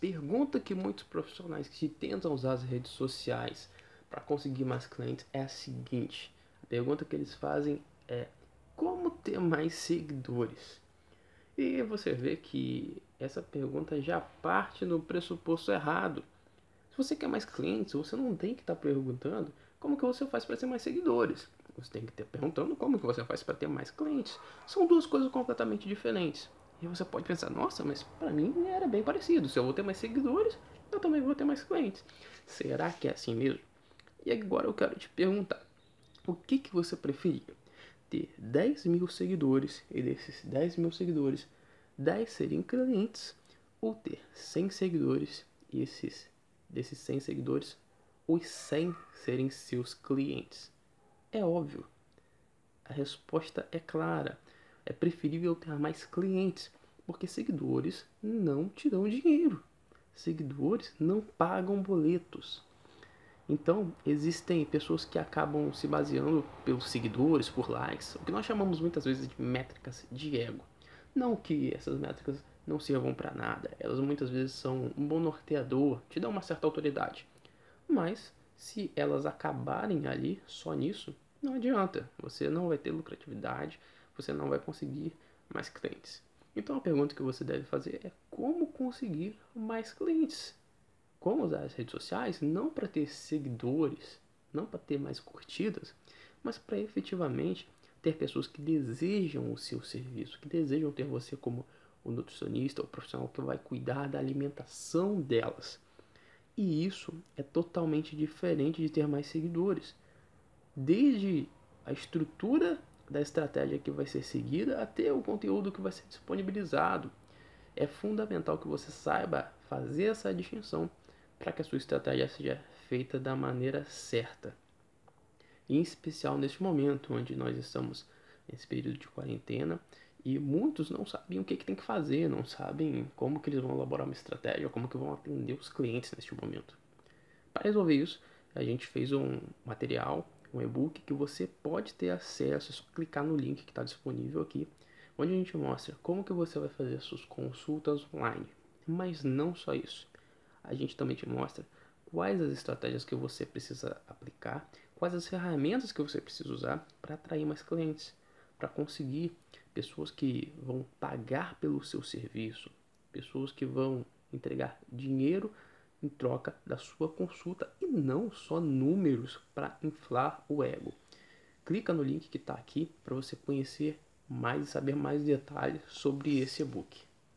pergunta que muitos profissionais que tentam usar as redes sociais para conseguir mais clientes é a seguinte: a pergunta que eles fazem é como ter mais seguidores? E você vê que essa pergunta já parte no pressuposto errado. Se você quer mais clientes, você não tem que estar tá perguntando como que você faz para ter mais seguidores. Você tem que estar perguntando como que você faz para ter mais clientes. São duas coisas completamente diferentes. E você pode pensar, nossa, mas para mim era bem parecido. Se eu vou ter mais seguidores, eu também vou ter mais clientes. Será que é assim mesmo? E agora eu quero te perguntar, o que, que você preferia? Ter 10 mil seguidores e desses 10 mil seguidores, 10 serem clientes ou ter 100 seguidores e esses, desses 100 seguidores, os 100 serem seus clientes? É óbvio. A resposta é clara é preferível ter mais clientes, porque seguidores não te dão dinheiro. Seguidores não pagam boletos. Então, existem pessoas que acabam se baseando pelos seguidores, por likes, o que nós chamamos muitas vezes de métricas de ego. Não que essas métricas não sirvam para nada, elas muitas vezes são um bom norteador, te dão uma certa autoridade. Mas, se elas acabarem ali só nisso, não adianta, você não vai ter lucratividade, você não vai conseguir mais clientes. Então a pergunta que você deve fazer é como conseguir mais clientes? Como usar as redes sociais não para ter seguidores, não para ter mais curtidas, mas para efetivamente ter pessoas que desejam o seu serviço, que desejam ter você como o nutricionista, o profissional que vai cuidar da alimentação delas. E isso é totalmente diferente de ter mais seguidores. Desde a estrutura da estratégia que vai ser seguida até o conteúdo que vai ser disponibilizado. É fundamental que você saiba fazer essa distinção para que a sua estratégia seja feita da maneira certa. Em especial neste momento onde nós estamos nesse período de quarentena e muitos não sabem o que, que tem que fazer, não sabem como que eles vão elaborar uma estratégia, como que vão atender os clientes neste momento. Para resolver isso, a gente fez um material um e-book que você pode ter acesso, é só clicar no link que está disponível aqui, onde a gente mostra como que você vai fazer suas consultas online. Mas não só isso, a gente também te mostra quais as estratégias que você precisa aplicar, quais as ferramentas que você precisa usar para atrair mais clientes, para conseguir pessoas que vão pagar pelo seu serviço, pessoas que vão entregar dinheiro em troca da sua consulta e não só números para inflar o ego. Clica no link que está aqui para você conhecer mais e saber mais detalhes sobre esse e-book.